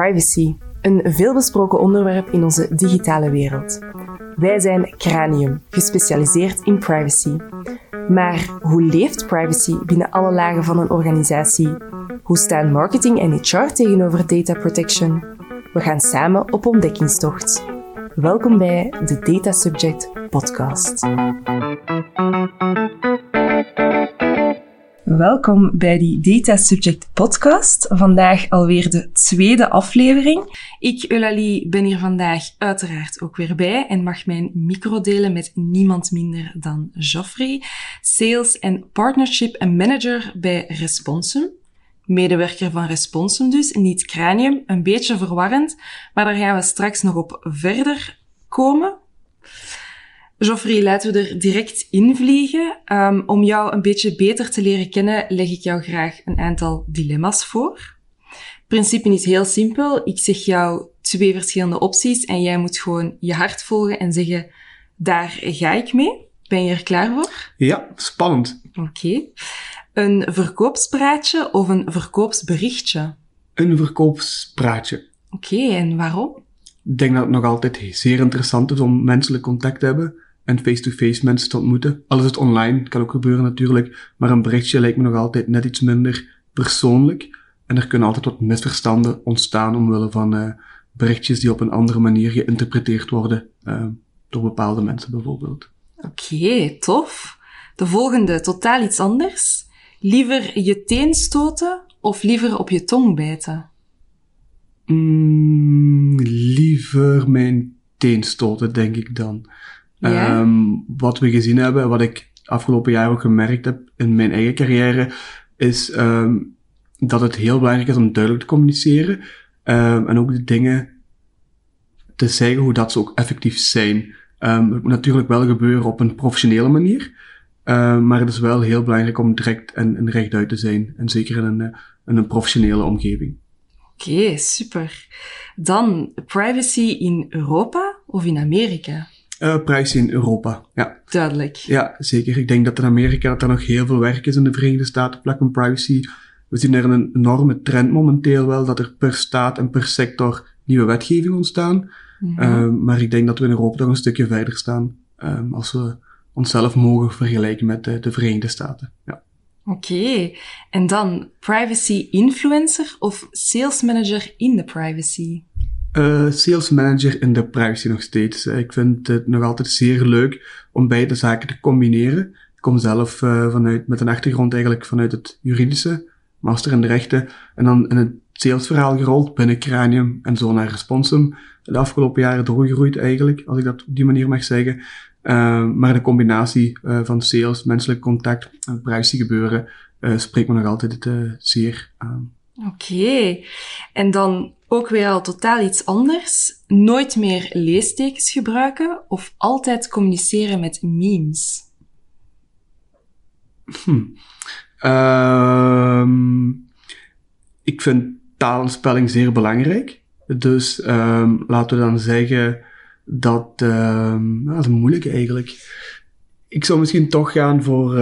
privacy, een veelbesproken onderwerp in onze digitale wereld. Wij zijn Cranium, gespecialiseerd in privacy. Maar hoe leeft privacy binnen alle lagen van een organisatie? Hoe staan marketing en HR tegenover data protection? We gaan samen op ontdekkingstocht. Welkom bij de Data Subject Podcast. Welkom bij die Data Subject Podcast. Vandaag alweer de tweede aflevering. Ik, Eulalie, ben hier vandaag uiteraard ook weer bij en mag mijn micro delen met niemand minder dan Geoffrey, Sales en Partnership Manager bij Responsum. Medewerker van Responsum dus, niet Cranium. Een beetje verwarrend, maar daar gaan we straks nog op verder komen. Geoffrey, laten we er direct invliegen. Um, om jou een beetje beter te leren kennen, leg ik jou graag een aantal dilemma's voor. Het principe is heel simpel. Ik zeg jou twee verschillende opties en jij moet gewoon je hart volgen en zeggen, daar ga ik mee. Ben je er klaar voor? Ja, spannend. Oké. Okay. Een verkoopspraatje of een verkoopsberichtje? Een verkoopspraatje. Oké, okay, en waarom? Ik denk dat het nog altijd zeer interessant is om menselijk contact te hebben en face-to-face mensen te ontmoeten. Al is het online, kan ook gebeuren natuurlijk, maar een berichtje lijkt me nog altijd net iets minder persoonlijk. En er kunnen altijd wat misverstanden ontstaan omwille van uh, berichtjes die op een andere manier geïnterpreteerd worden uh, door bepaalde mensen bijvoorbeeld. Oké, okay, tof. De volgende, totaal iets anders. Liever je teen stoten of liever op je tong bijten? Mm, liever mijn teen stoten, denk ik dan. Ja. Um, wat we gezien hebben, wat ik afgelopen jaar ook gemerkt heb in mijn eigen carrière, is um, dat het heel belangrijk is om duidelijk te communiceren. Um, en ook de dingen te zeggen hoe dat ze ook effectief zijn. het moet natuurlijk wel gebeuren op een professionele manier. maar het is wel heel belangrijk om direct en, en rechtuit te zijn. En zeker in een, in een professionele omgeving. Oké, okay, super. Dan privacy in Europa of in Amerika? Uh, privacy in Europa, ja. Duidelijk. Ja, zeker. Ik denk dat in Amerika dat er nog heel veel werk is in de Verenigde Staten vlak van privacy. We zien er een enorme trend momenteel wel dat er per staat en per sector nieuwe wetgeving ontstaan. Mm -hmm. uh, maar ik denk dat we in Europa nog een stukje verder staan um, als we onszelf mogen vergelijken met de, de Verenigde Staten. Ja. Oké, okay. en dan privacy influencer of sales manager in de privacy? Uh, sales manager in de privacy nog steeds. Ik vind het nog altijd zeer leuk om beide zaken te combineren. Ik kom zelf uh, vanuit, met een achtergrond eigenlijk vanuit het juridische, master in de rechten, en dan in het salesverhaal gerold binnen Cranium en zo naar Responsum. De afgelopen jaren doorgegroeid eigenlijk, als ik dat op die manier mag zeggen. Uh, maar de combinatie van sales, menselijk contact en privacy gebeuren spreekt me nog altijd zeer aan. Oké. Okay. En dan ook weer al totaal iets anders. Nooit meer leestekens gebruiken of altijd communiceren met memes? Hm. Um, ik vind taal en spelling zeer belangrijk. Dus um, laten we dan zeggen dat... Um, dat is moeilijk eigenlijk. Ik zou misschien toch gaan voor...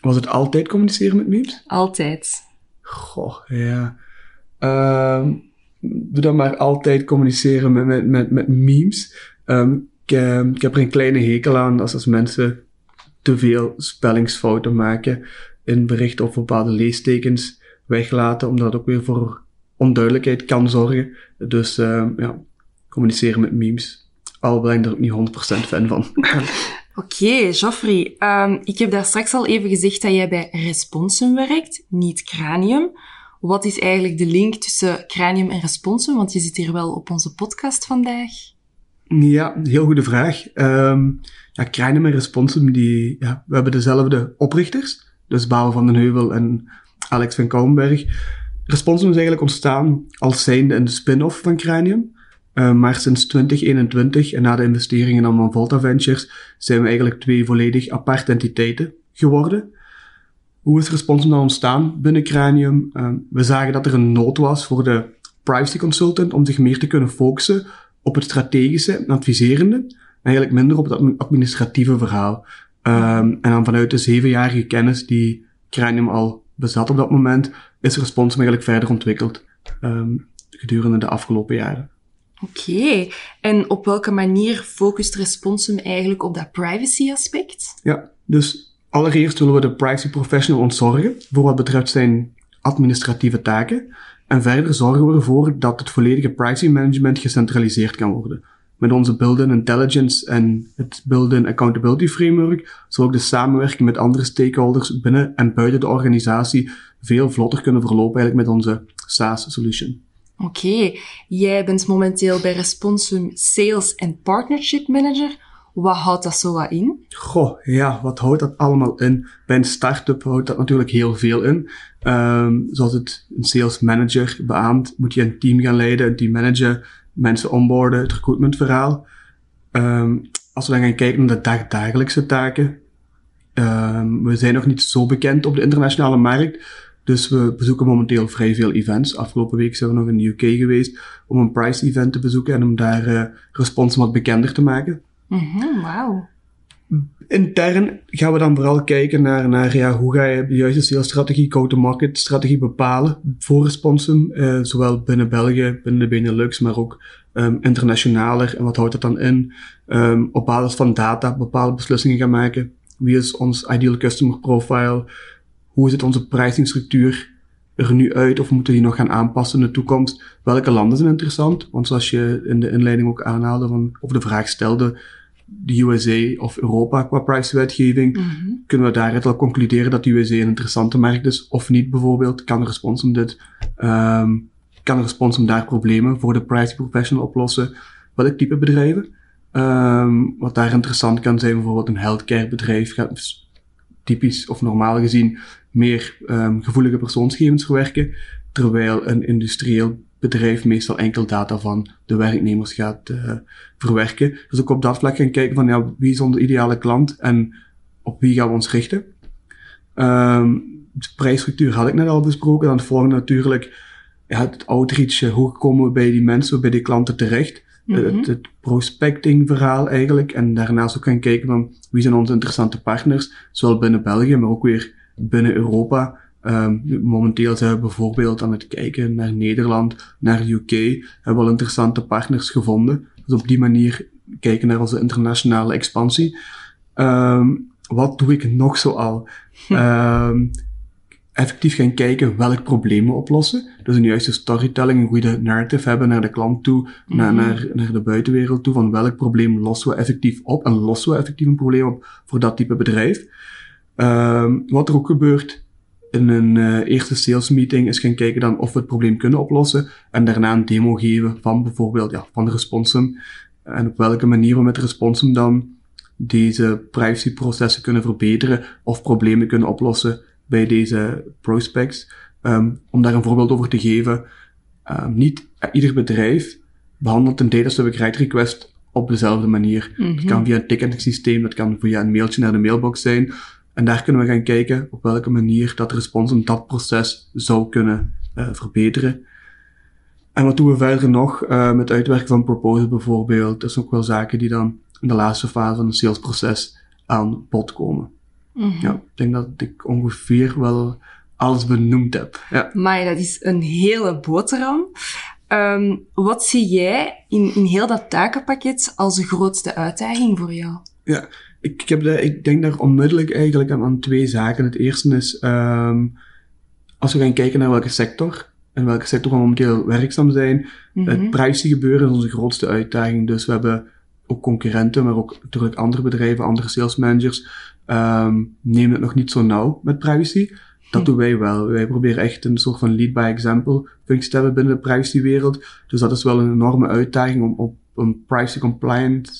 was het altijd communiceren met memes? Altijd. Goh, ja. Uh, doe dan maar altijd communiceren met, met, met, met memes. Um, ik, heb er een kleine hekel aan als, als mensen te veel spellingsfouten maken in berichten of bepaalde leestekens weglaten, omdat het ook weer voor onduidelijkheid kan zorgen. Dus uh, ja, communiceren met memes. Al ben ik er ook niet 100% fan van. Oké, Geoffrey. Um, ik heb daar straks al even gezegd dat jij bij Responsum werkt, niet Cranium. Wat is eigenlijk de link tussen cranium en responsum? Want je zit hier wel op onze podcast vandaag. Ja, heel goede vraag. Um, ja, cranium en responsum, die, ja, we hebben dezelfde oprichters. Dus Baal van den Heuvel en Alex van Kouwenberg. Responsum is eigenlijk ontstaan als zijnde een spin-off van Cranium. Uh, maar sinds 2021 en na de investeringen in Volta Ventures zijn we eigenlijk twee volledig aparte entiteiten geworden. Hoe is Responsum dan ontstaan binnen Cranium? Uh, we zagen dat er een nood was voor de privacy consultant om zich meer te kunnen focussen op het strategische en adviserende, en eigenlijk minder op het administratieve verhaal. Um, en dan vanuit de zevenjarige kennis die Cranium al bezat op dat moment, is Responsum eigenlijk verder ontwikkeld um, gedurende de afgelopen jaren. Oké, en op welke manier focust Responsum eigenlijk op dat privacy aspect? Ja, dus allereerst willen we de privacy professional ontzorgen voor wat betreft zijn administratieve taken. En verder zorgen we ervoor dat het volledige privacy management gecentraliseerd kan worden. Met onze build-in intelligence en het build-in accountability framework zal ook de samenwerking met andere stakeholders binnen en buiten de organisatie veel vlotter kunnen verlopen eigenlijk met onze SaaS solution. Oké, jij bent momenteel bij Responsum Sales en Partnership Manager. Wat houdt dat zo wat in? Goh, ja, wat houdt dat allemaal in? Bij een start-up houdt dat natuurlijk heel veel in. Um, zoals het een sales manager beaamt, moet je een team gaan leiden, een team managen, mensen onboarden, het recruitmentverhaal. Um, als we dan gaan kijken naar de dagdagelijkse taken, um, we zijn nog niet zo bekend op de internationale markt. Dus we bezoeken momenteel vrij veel events. Afgelopen week zijn we nog in de UK geweest om een price event te bezoeken en om daar uh, respons wat bekender te maken. Mm Wauw. Intern gaan we dan vooral kijken naar, naar ja, hoe ga je de juiste salesstrategie, go-to-market strategie bepalen voor Responsum, uh, zowel binnen België, binnen de Benelux, maar ook um, internationaler. En wat houdt dat dan in? Um, op basis van data bepaalde beslissingen gaan maken. Wie is ons ideal customer profile? Hoe ziet onze pricingstructuur er nu uit? Of moeten die nog gaan aanpassen in de toekomst? Welke landen zijn interessant? Want zoals je in de inleiding ook aanhaalde, van, of de vraag stelde, de USA of Europa qua pricewetgeving, mm -hmm. kunnen we daaruit al concluderen dat de USA een interessante markt is of niet bijvoorbeeld? Kan de respons om dit, um, kan de respons om daar problemen voor de price professional oplossen? Welk type bedrijven? Um, wat daar interessant kan zijn, bijvoorbeeld een healthcare bedrijf gaat typisch of normaal gezien meer um, gevoelige persoonsgegevens verwerken, terwijl een industrieel bedrijf meestal enkel data van de werknemers gaat uh, verwerken. Dus ook op dat vlak gaan kijken van ja, wie is onze ideale klant en op wie gaan we ons richten. Um, de prijsstructuur had ik net al besproken. Dan het volgende natuurlijk ja, het outreach. Hoe komen we bij die mensen, bij die klanten terecht? Mm -hmm. het, het prospecting verhaal eigenlijk. En daarnaast ook gaan kijken van wie zijn onze interessante partners. Zowel binnen België, maar ook weer binnen Europa. Um, momenteel zijn we bijvoorbeeld aan het kijken naar Nederland, naar de UK. Hebben we al interessante partners gevonden. Dus op die manier kijken naar onze internationale expansie. Um, wat doe ik nog zoal? um, effectief gaan kijken welk probleem we oplossen. Dus een juiste storytelling, een goede narrative hebben naar de klant toe, naar, naar, naar de buitenwereld toe, van welk probleem lossen we effectief op en lossen we effectief een probleem op voor dat type bedrijf. Um, wat er ook gebeurt in een uh, eerste sales meeting is gaan kijken dan of we het probleem kunnen oplossen en daarna een demo geven van bijvoorbeeld ja, van de responsum en op welke manier we met de responsum dan deze privacyprocessen kunnen verbeteren of problemen kunnen oplossen bij deze prospects. Um, om daar een voorbeeld over te geven, um, niet ieder bedrijf behandelt een data service write request op dezelfde manier. Mm -hmm. Dat kan via een ticketing systeem, dat kan via een mailtje naar de mailbox zijn. En daar kunnen we gaan kijken op welke manier dat respons in dat proces zou kunnen uh, verbeteren. En wat doen we verder nog uh, met uitwerken van proposal bijvoorbeeld? Dat zijn ook wel zaken die dan in de laatste fase van het salesproces aan bod komen. Mm -hmm. Ja, ik denk dat ik ongeveer wel alles benoemd heb. Ja. Maar dat is een hele boterham. Um, wat zie jij in, in heel dat takenpakket als de grootste uitdaging voor jou? Ja, ik, ik, heb de, ik denk daar onmiddellijk eigenlijk aan, aan twee zaken. Het eerste is, um, als we gaan kijken naar welke sector, en welke sector we momenteel werkzaam zijn, mm -hmm. het privacy gebeuren is onze grootste uitdaging. Dus we hebben ook concurrenten, maar ook natuurlijk andere bedrijven, andere sales managers, um, nemen het nog niet zo nauw met privacy. Dat doen wij wel. Wij proberen echt een soort van lead by example functie te hebben binnen de privacywereld. Dus dat is wel een enorme uitdaging om op een privacy compliant,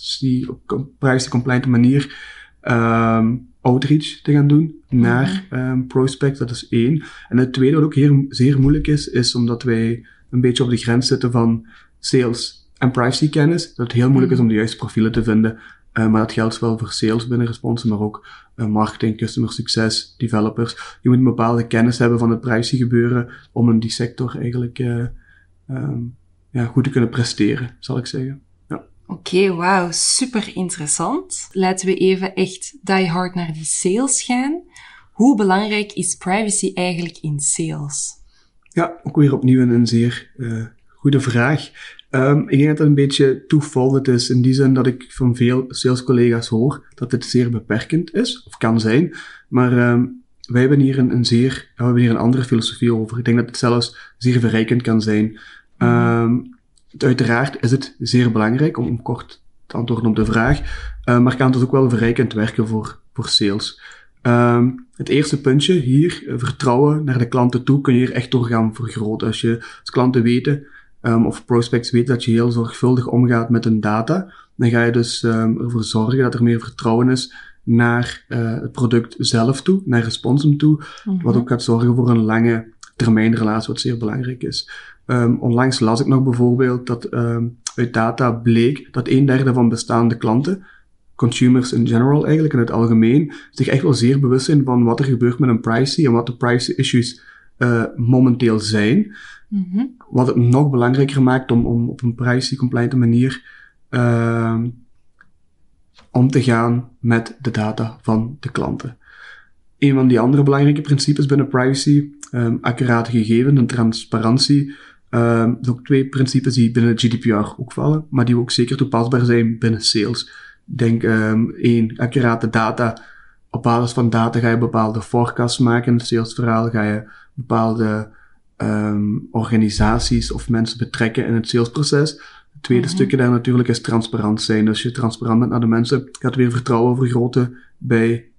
op een privacy compliant manier um, outreach te gaan doen naar um, prospects. Dat is één. En het tweede wat ook heel, zeer moeilijk is, is omdat wij een beetje op de grens zitten van sales en privacy kennis. Dat het heel moeilijk is om de juiste profielen te vinden. Uh, maar dat geldt wel voor sales binnen Response, maar ook uh, marketing, customer succes, developers. Je moet een bepaalde kennis hebben van het privacy gebeuren om in die sector eigenlijk uh, um, ja, goed te kunnen presteren, zal ik zeggen. Oké, wauw, super interessant. Laten we even echt die hard naar die sales gaan. Hoe belangrijk is privacy eigenlijk in sales? Ja, ook weer opnieuw een, zeer uh, goede vraag. Um, ik denk dat het een beetje toevallig is, in die zin dat ik van veel salescollega's hoor dat het zeer beperkend is, of kan zijn. Maar um, wij hebben hier een, een zeer, we hebben hier een andere filosofie over. Ik denk dat het zelfs zeer verrijkend kan zijn. Um, uiteraard is het zeer belangrijk om, om kort te antwoorden op de vraag, uh, maar kan het dus ook wel verrijkend werken voor, voor sales. Um, het eerste puntje hier, eh, vertrouwen naar de klanten toe, kun je hier echt door gaan vergroten. Als je als klanten weten, um, of prospects weten dat je heel zorgvuldig omgaat met hun data, dan ga je dus um, ervoor zorgen dat er meer vertrouwen is naar uh, het product zelf toe, naar responsum toe, mm -hmm. wat ook gaat zorgen voor een lange termijn relatie, wat zeer belangrijk is. Um, onlangs las ik nog bijvoorbeeld dat um, uit data bleek dat een derde van bestaande klanten, consumers in general eigenlijk, in het algemeen, zich echt wel zeer bewust zijn van wat er gebeurt met een privacy en wat de privacy issues uh, momenteel zijn. Mm -hmm. Wat het nog belangrijker maakt om, om op een privacy-compliante manier uh, om te gaan met de data van de klanten. Een van die andere belangrijke principes binnen privacy, um, accurate gegevens en transparantie, um, zijn ook twee principes die binnen GDPR ook vallen, maar die ook zeker toepasbaar zijn binnen sales. Denk um, één, accurate data. Op basis van data ga je bepaalde forecasts maken in het salesverhaal, ga je bepaalde um, organisaties of mensen betrekken in het salesproces. Het tweede mm -hmm. stukje daar natuurlijk is transparant zijn. Als je transparant bent naar de mensen, gaat weer vertrouwen vergroten bij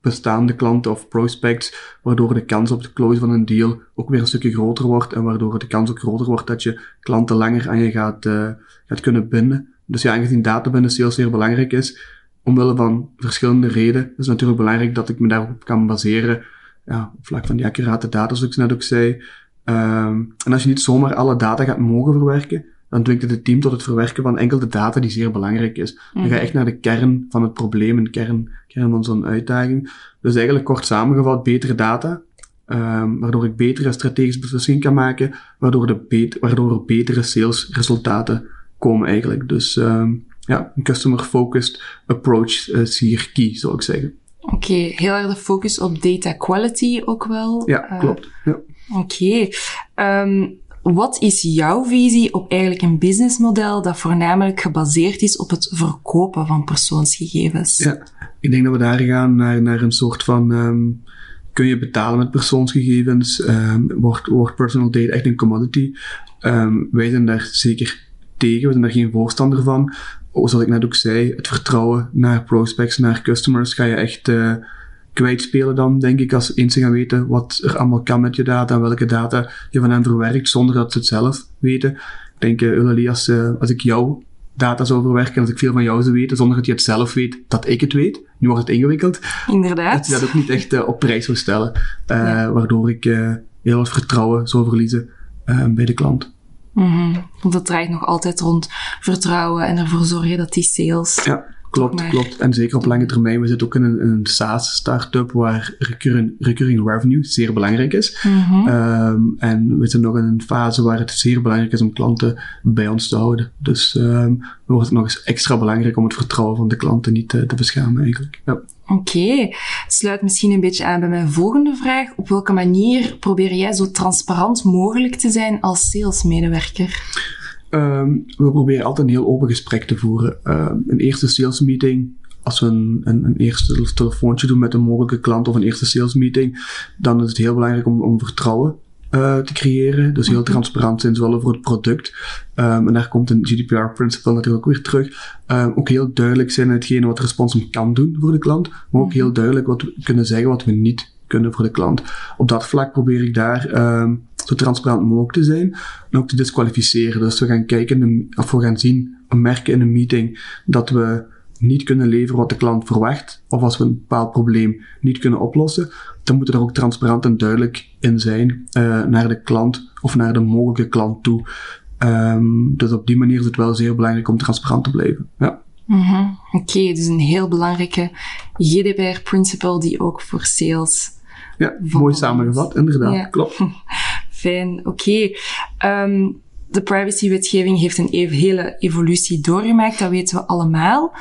bestaande klanten of prospects, waardoor de kans op het close van een deal ook weer een stukje groter wordt en waardoor de kans ook groter wordt dat je klanten langer aan je gaat, uh, gaat kunnen binden. Dus ja, aangezien data binnen sales zeer belangrijk is, omwille van verschillende redenen, is het natuurlijk belangrijk dat ik me daarop kan baseren, ja, op vlak van die accurate data, zoals ik net ook zei. Um, en als je niet zomaar alle data gaat mogen verwerken, dan dwingt het het team tot het verwerken van enkel de data die zeer belangrijk is. Dan ga je echt naar de kern van het probleem, een kern, kern van zo'n uitdaging. Dus eigenlijk kort samengevat, betere data, um, waardoor ik betere strategische beslissingen kan maken, waardoor, de bet waardoor er betere salesresultaten komen eigenlijk. Dus um, ja, een customer-focused approach is hier key, zou ik zeggen. Oké, okay, heel erg de focus op data quality ook wel. Ja, uh, klopt. Ja. Oké. Okay. Um, wat is jouw visie op eigenlijk een businessmodel dat voornamelijk gebaseerd is op het verkopen van persoonsgegevens? Ja, ik denk dat we daar gaan naar, naar een soort van, um, kun je betalen met persoonsgegevens? Um, wordt, wordt personal data echt een commodity? Um, wij zijn daar zeker tegen, we zijn daar geen voorstander van. Zoals ik net ook zei, het vertrouwen naar prospects, naar customers, ga je echt uh, kwijtspelen dan, denk ik, als eens ze gaan weten wat er allemaal kan met je data en welke data je van hen verwerkt, zonder dat ze het zelf weten. Ik denk, uh, als, uh, als ik jouw data zou verwerken en als ik veel van jou zou weten, zonder dat je het zelf weet, dat ik het weet. Nu wordt het ingewikkeld. Inderdaad. Dat je dat ook niet echt uh, op prijs zou stellen. Ja. Waardoor ik heel wat vertrouwen zou verliezen bij de klant. Mm -hmm. Want dat draait nog altijd rond vertrouwen en ervoor zorgen dat die sales ja. Klopt, klopt. En zeker op lange termijn. We zitten ook in een, een SaaS-startup waar recurring, recurring revenue zeer belangrijk is. Mm -hmm. um, en we zitten nog in een fase waar het zeer belangrijk is om klanten bij ons te houden. Dus um, dan wordt het nog eens extra belangrijk om het vertrouwen van de klanten niet te, te beschamen eigenlijk. Ja. Oké, okay. sluit misschien een beetje aan bij mijn volgende vraag. Op welke manier probeer jij zo transparant mogelijk te zijn als salesmedewerker? Um, we proberen altijd een heel open gesprek te voeren. Um, een eerste sales meeting, als we een, een, een, eerste telefoontje doen met een mogelijke klant of een eerste sales meeting, dan is het heel belangrijk om, om vertrouwen uh, te creëren. Dus heel mhm. transparant zijn, zowel over het product. Um, en daar komt een GDPR-principle natuurlijk ook weer terug. Um, ook heel duidelijk zijn in hetgene wat Responsum kan doen voor de klant, maar ook mhm. heel duidelijk wat we kunnen zeggen wat we niet kunnen voor de klant. Op dat vlak probeer ik daar um, zo transparant mogelijk te zijn en ook te disqualificeren. Dus we gaan kijken, of we gaan zien, merken in een meeting dat we niet kunnen leveren wat de klant verwacht, of als we een bepaald probleem niet kunnen oplossen, dan moeten we er ook transparant en duidelijk in zijn uh, naar de klant of naar de mogelijke klant toe. Um, dus op die manier is het wel zeer belangrijk om transparant te blijven. Ja. Mm -hmm. Oké, okay, dus een heel belangrijke GDPR-principle die ook voor sales. Ja, mooi samengevat, inderdaad. Ja. Klopt. Fijn, oké. Okay. Um, de privacywetgeving heeft een hele evolutie doorgemaakt, dat weten we allemaal.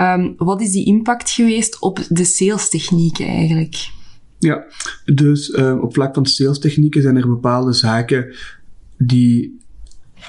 Um, wat is die impact geweest op de sales technieken eigenlijk? Ja, dus um, op vlak van sales technieken zijn er bepaalde zaken die,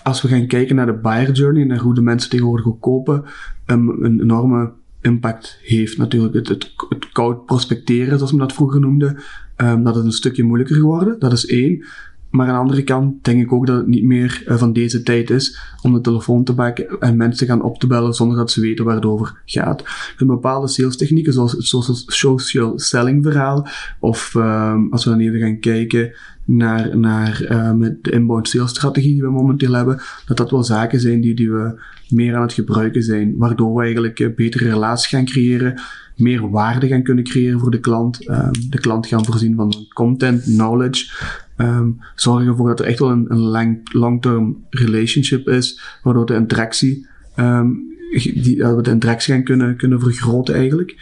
als we gaan kijken naar de buyer journey, naar hoe de mensen tegenwoordig ook kopen, een enorme impact heeft. Natuurlijk het, het, koud prospecteren, zoals we dat vroeger noemden, um, dat is een stukje moeilijker geworden. Dat is één. Maar aan de andere kant denk ik ook dat het niet meer uh, van deze tijd is om de telefoon te pakken en mensen gaan op te bellen zonder dat ze weten waar het over gaat. Een bepaalde sales technieken zoals het social selling verhaal of um, als we dan even gaan kijken naar, naar uh, met de inbound sales strategie die we momenteel hebben, dat dat wel zaken zijn die, die we meer aan het gebruiken zijn, waardoor we eigenlijk uh, betere relaties gaan creëren, meer waarde gaan kunnen creëren voor de klant, um, de klant gaan voorzien van content, knowledge, um, zorgen ervoor dat er echt wel een, een lang, long-term relationship is, waardoor de interactie, um, die, dat we de interactie gaan kunnen, kunnen vergroten eigenlijk.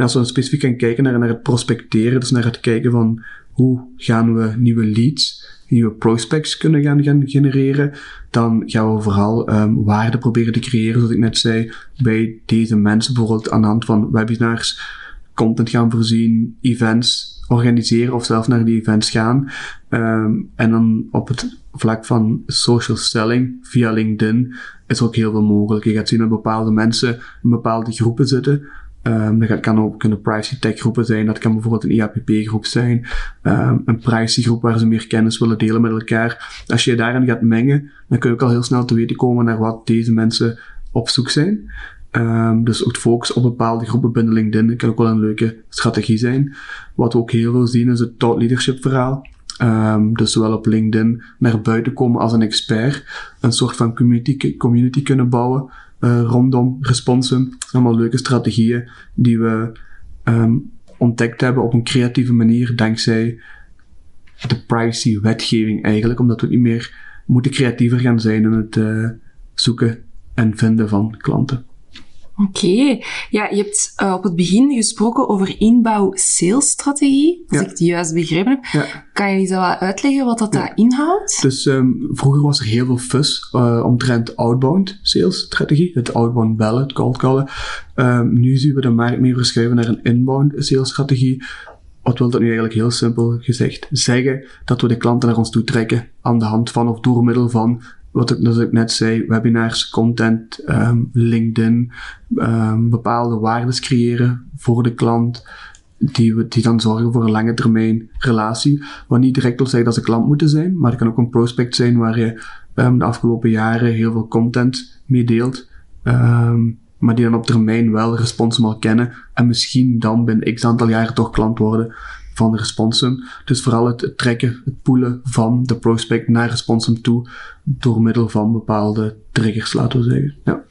En als we specifiek gaan kijken naar, naar het prospecteren, dus naar het kijken van hoe gaan we nieuwe leads, nieuwe prospects kunnen gaan, genereren, dan gaan we vooral um, waarde proberen te creëren, zoals ik net zei, bij deze mensen, bijvoorbeeld aan de hand van webinars, content gaan voorzien, events organiseren of zelf naar die events gaan. Um, en dan op het vlak van social selling via LinkedIn is ook heel veel mogelijk. Je gaat zien dat bepaalde mensen in bepaalde groepen zitten. Um, dat kan ook kunnen privacy tech groepen zijn. Dat kan bijvoorbeeld een IAPP groep zijn. Um, een privacy groep waar ze meer kennis willen delen met elkaar. Als je daarin gaat mengen, dan kun je ook al heel snel te weten komen naar wat deze mensen op zoek zijn. Um, dus ook focus op bepaalde groepen binnen LinkedIn kan ook wel een leuke strategie zijn. Wat we ook heel veel zien is het thought leadership verhaal. Um, dus zowel op LinkedIn naar buiten komen als een expert. Een soort van community, community kunnen bouwen uh, rondom Responsum. Allemaal leuke strategieën die we um, ontdekt hebben op een creatieve manier dankzij de privacy wetgeving eigenlijk. Omdat we niet meer moeten creatiever gaan zijn in het uh, zoeken en vinden van klanten. Oké. Okay. Ja, je hebt uh, op het begin gesproken over inbouw salesstrategie, als ja. ik het juist begrepen heb. Ja. Kan je eens wat uitleggen wat dat, ja. dat inhoudt? Dus um, vroeger was er heel veel fuss uh, omtrent outbound salesstrategie, het outbound bellen, het cold callen. Um, nu zien we de markt meer verschuiven naar een inbound salesstrategie. Wat wil dat nu eigenlijk heel simpel gezegd zeggen? Dat we de klanten naar ons toe trekken aan de hand van of door middel van wat ik, dus ik net zei, webinars, content, um, LinkedIn, um, bepaalde waardes creëren voor de klant, die, we, die dan zorgen voor een lange termijn relatie. Wat niet direct wil zeggen dat ze klant moeten zijn, maar het kan ook een prospect zijn waar je um, de afgelopen jaren heel veel content mee deelt. Maar die dan op termijn wel Responsum kennen en misschien dan binnen x aantal jaren toch klant worden van Responsum. Dus vooral het, trekken, het poelen van de prospect naar Responsum toe door middel van bepaalde triggers, laten we zeggen. Ja.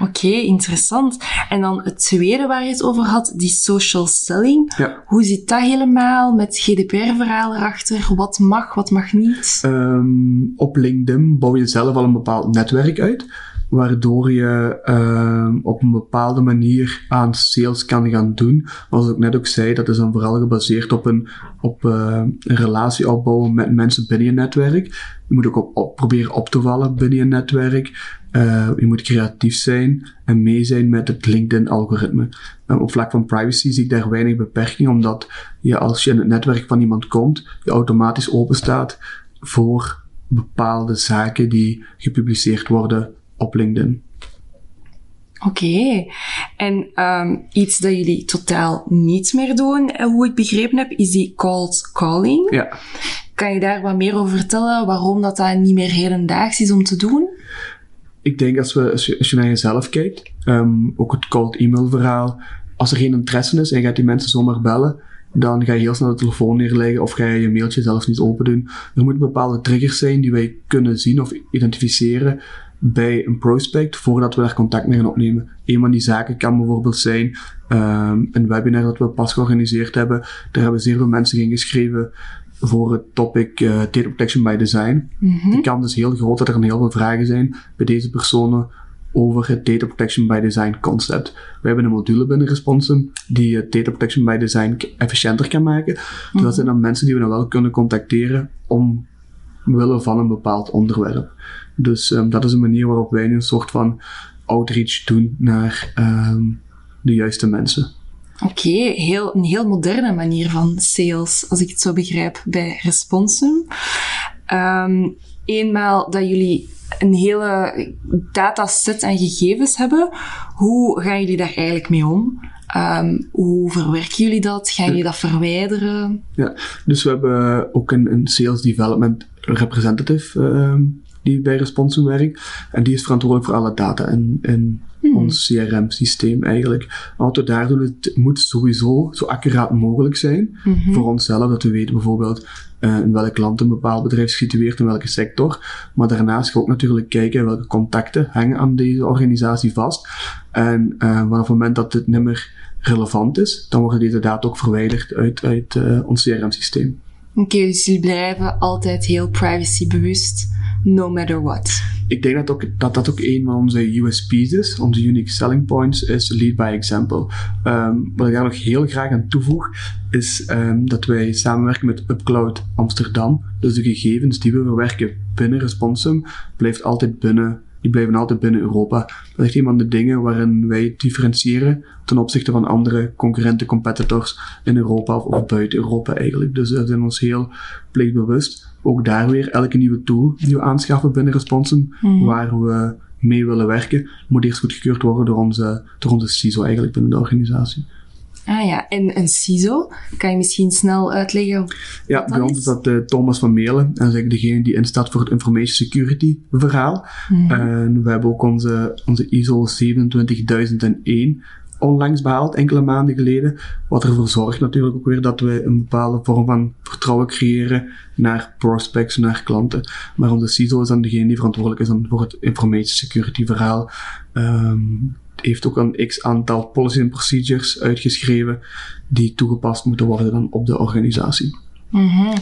Oké, okay, interessant. En dan het tweede waar je het over had, die social selling. Ja. Hoe zit dat helemaal met GDPR-verhaal erachter? Wat mag, wat mag niet? Um, op LinkedIn bouw je zelf al een bepaald netwerk uit waardoor je uh, op een bepaalde manier aan sales kan gaan doen. Zoals ik net ook zei, dat is dan vooral gebaseerd op een, op, uh, een relatie opbouwen met mensen binnen je netwerk. Je moet ook op, op, proberen op te vallen binnen je netwerk. Uh, je moet creatief zijn en mee zijn met het LinkedIn-algoritme. op vlak van privacy zie ik daar weinig beperking, omdat je als je in het netwerk van iemand komt, je automatisch open staat voor bepaalde zaken die gepubliceerd worden op LinkedIn. Oké. Okay. En um, iets dat jullie totaal niet meer doen, eh, hoe ik begrepen heb, is die cold calling. Ja. Kan je daar wat meer over vertellen? Waarom dat, dat niet meer hedendaags is om te doen? Ik denk als, we, als, je, als je naar jezelf kijkt, um, ook het cold e-mail verhaal, als er geen interesse is en je gaat die mensen zomaar bellen, dan ga je heel snel de telefoon neerleggen of ga je je mailtje zelfs niet open doen. Er moeten bepaalde triggers zijn die wij kunnen zien of identificeren bij een prospect voordat we daar contact mee gaan opnemen. Een van die zaken kan bijvoorbeeld zijn um, een webinar dat we pas georganiseerd hebben. Daar hebben zeer veel mensen in geschreven voor het topic uh, Data Protection by Design. Mm -hmm. De kans is heel groot dat er een heel veel vragen zijn bij deze personen over het Data Protection by Design concept. We hebben een module binnen Responsum die het Data Protection by Design efficiënter kan maken. Mm -hmm. Dus dat zijn dan mensen die we dan wel kunnen contacteren om willen van een bepaald onderwerp. Dus um, dat is een manier waarop wij nu een soort van outreach doen naar um, de juiste mensen. Oké, heel, een heel moderne manier van sales, als ik het zo begrijp, bij Responsum. Um, eenmaal dat jullie een hele dataset aan gegevens hebben, hoe gaan jullie daar eigenlijk mee om? Um, hoe verwerken jullie dat? Gaan jullie dat verwijderen? Ja, dus we hebben ook een, een sales development representative die bij Responsum werkt. En die is verantwoordelijk voor alle data in, in hmm. ons CRM-systeem eigenlijk. Wat we daar doen, het moet sowieso zo accuraat mogelijk zijn mm-hmm. voor onszelf. Dat we weten bijvoorbeeld uh, in welk land een bepaald bedrijf situeert, in welke sector. Maar daarnaast gaan we ook natuurlijk kijken welke contacten hangen aan deze organisatie vast. En uh, vanaf het moment dat dit niet meer relevant is, dan worden deze data ook verwijderd uit, uit uh, ons CRM-systeem. Oké, okay, dus jullie blijven altijd heel privacybewust, no matter what. Ik denk dat, ook, dat dat ook een van onze USP's is, onze unique selling points, is lead by example. Um, wat ik daar nog heel graag aan toevoeg, is um, dat wij samenwerken met UpCloud Amsterdam. Dus de gegevens die we verwerken binnen Responsum, blijft altijd binnen die blijven altijd binnen Europa. Dat is echt een van de dingen waarin wij differentiëren ten opzichte van andere concurrenten, competitors in Europa of, of buiten Europa eigenlijk. Dus we zijn ons heel plichtbewust. Ook daar weer, elke nieuwe tool die we aanschaffen binnen Responsum, mm. waar we mee willen werken, moet eerst goedgekeurd worden door onze, door onze CISO eigenlijk binnen de organisatie. Ah ja, en een CISO, kan je misschien snel uitleggen? Ja, bij ons is dat uh, Thomas van Melen. En dat is eigenlijk degene die instaat voor het information security verhaal. Mm En we hebben ook onze, onze ISO 27001 onlangs behaald, enkele maanden geleden. Wat ervoor zorgt natuurlijk ook weer dat we een bepaalde vorm van vertrouwen creëren naar prospects, naar klanten. Maar onze CISO is dan degene die verantwoordelijk is dan voor het information security verhaal. Um, heeft ook een x aantal policy en procedures uitgeschreven die toegepast moeten worden dan op de organisatie. Mm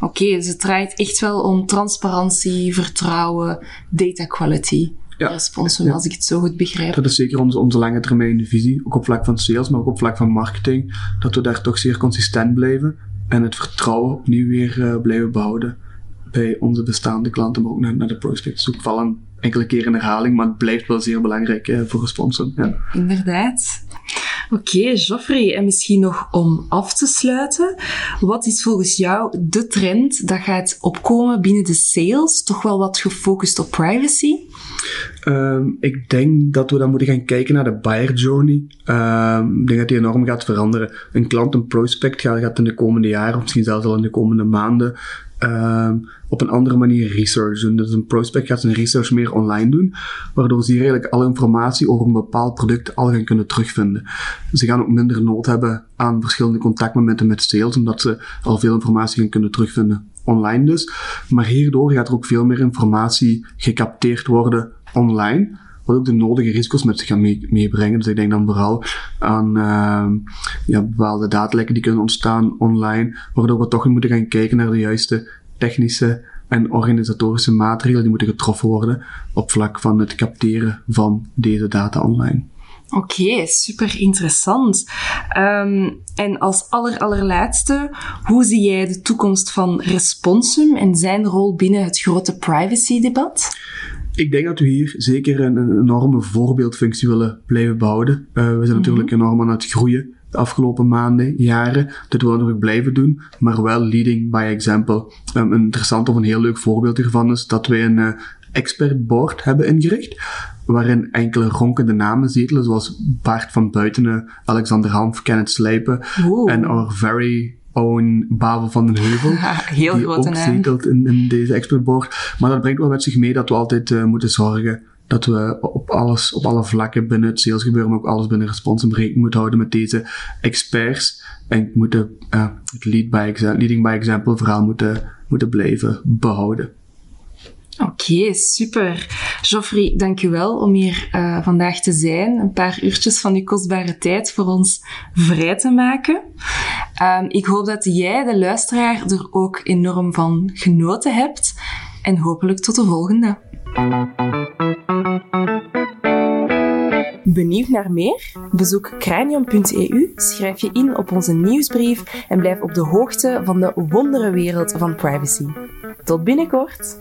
Oké, dus het draait echt wel om transparantie, vertrouwen, data quality. Ja. Als ik het zo goed begrijp. Dat is zeker onze, onze lange termijn visie, ook op vlak van sales, maar ook op vlak van marketing, dat we daar toch zeer consistent blijven en het vertrouwen opnieuw weer uh, blijven behouden bij onze bestaande klanten, maar ook naar, naar de prospects. Dus ook enkele keer in herhaling, maar het blijft wel zeer belangrijk eh, voor responsum. Ja. Inderdaad. Oké, okay, Geoffrey, en misschien nog om af te sluiten. Wat is volgens jou de trend dat gaat opkomen binnen de sales? Toch wel wat gefocust op privacy? Um, ik denk dat we dan moeten gaan kijken naar de buyer journey. Um, ik denk dat die enorm gaat veranderen. Een klant, een prospect gaat, gaat in de komende jaren, of misschien zelfs al in de komende maanden, um, op een andere manier research doen. Dus een prospect gaat zijn research meer online doen, waardoor ze hier eigenlijk alle informatie over een bepaald product al gaan kunnen terugvinden. Ze gaan ook minder nood hebben aan verschillende contactmomenten met sales, omdat ze al veel informatie gaan kunnen terugvinden online dus. Maar hierdoor gaat er ook veel meer informatie gecapteerd worden online wat ook de nodige risico's met zich gaan meebrengen. Dus ik denk dan vooral aan uh, ja, bepaalde datalekken die kunnen ontstaan online, waardoor we toch moeten gaan kijken naar de juiste technische en organisatorische maatregelen die moeten getroffen worden op vlak van het capteren van deze data online. Oké, super interessant. Um, en als aller, allerlaatste, hoe zie jij de toekomst van Responsum en zijn rol binnen het grote privacy-debat? Ik denk dat we hier zeker een, een enorme voorbeeldfunctie willen blijven behouden. Uh, we zijn natuurlijk mhm. enorm aan het groeien de afgelopen maanden, jaren. Dat willen we nog blijven doen, maar wel leading by example. Um, een interessant of een heel leuk voorbeeld hiervan is dat wij een uh, expert board hebben ingericht, waarin enkele ronkende namen zetelen, zoals Bart van Buitenen, Alexander Hanf, Kenneth Slijpen en our very own Babel van den Heuvel. heel die ook zetelt in, in deze expertboard. Maar dat brengt wel met zich mee dat we altijd uh, moeten zorgen dat we op alles, op alle vlakken binnen het salesgebeuren, maar ook alles binnen Responsum rekening moeten houden met deze experts. En moeten uh, het lead by leading by example verhaal moeten, moeten blijven behouden. Oké, super. Geoffrey, dank u wel om hier uh, vandaag te zijn. Een paar uurtjes van uw kostbare tijd voor ons vrij te maken. Um, ik hoop dat jij, de luisteraar, er ook enorm van genoten hebt. En hopelijk tot de volgende. Benieuwd naar meer? Bezoek cranium.eu, schrijf je in op onze nieuwsbrief en blijf op de hoogte van de wonderenwereld van privacy. Tot binnenkort!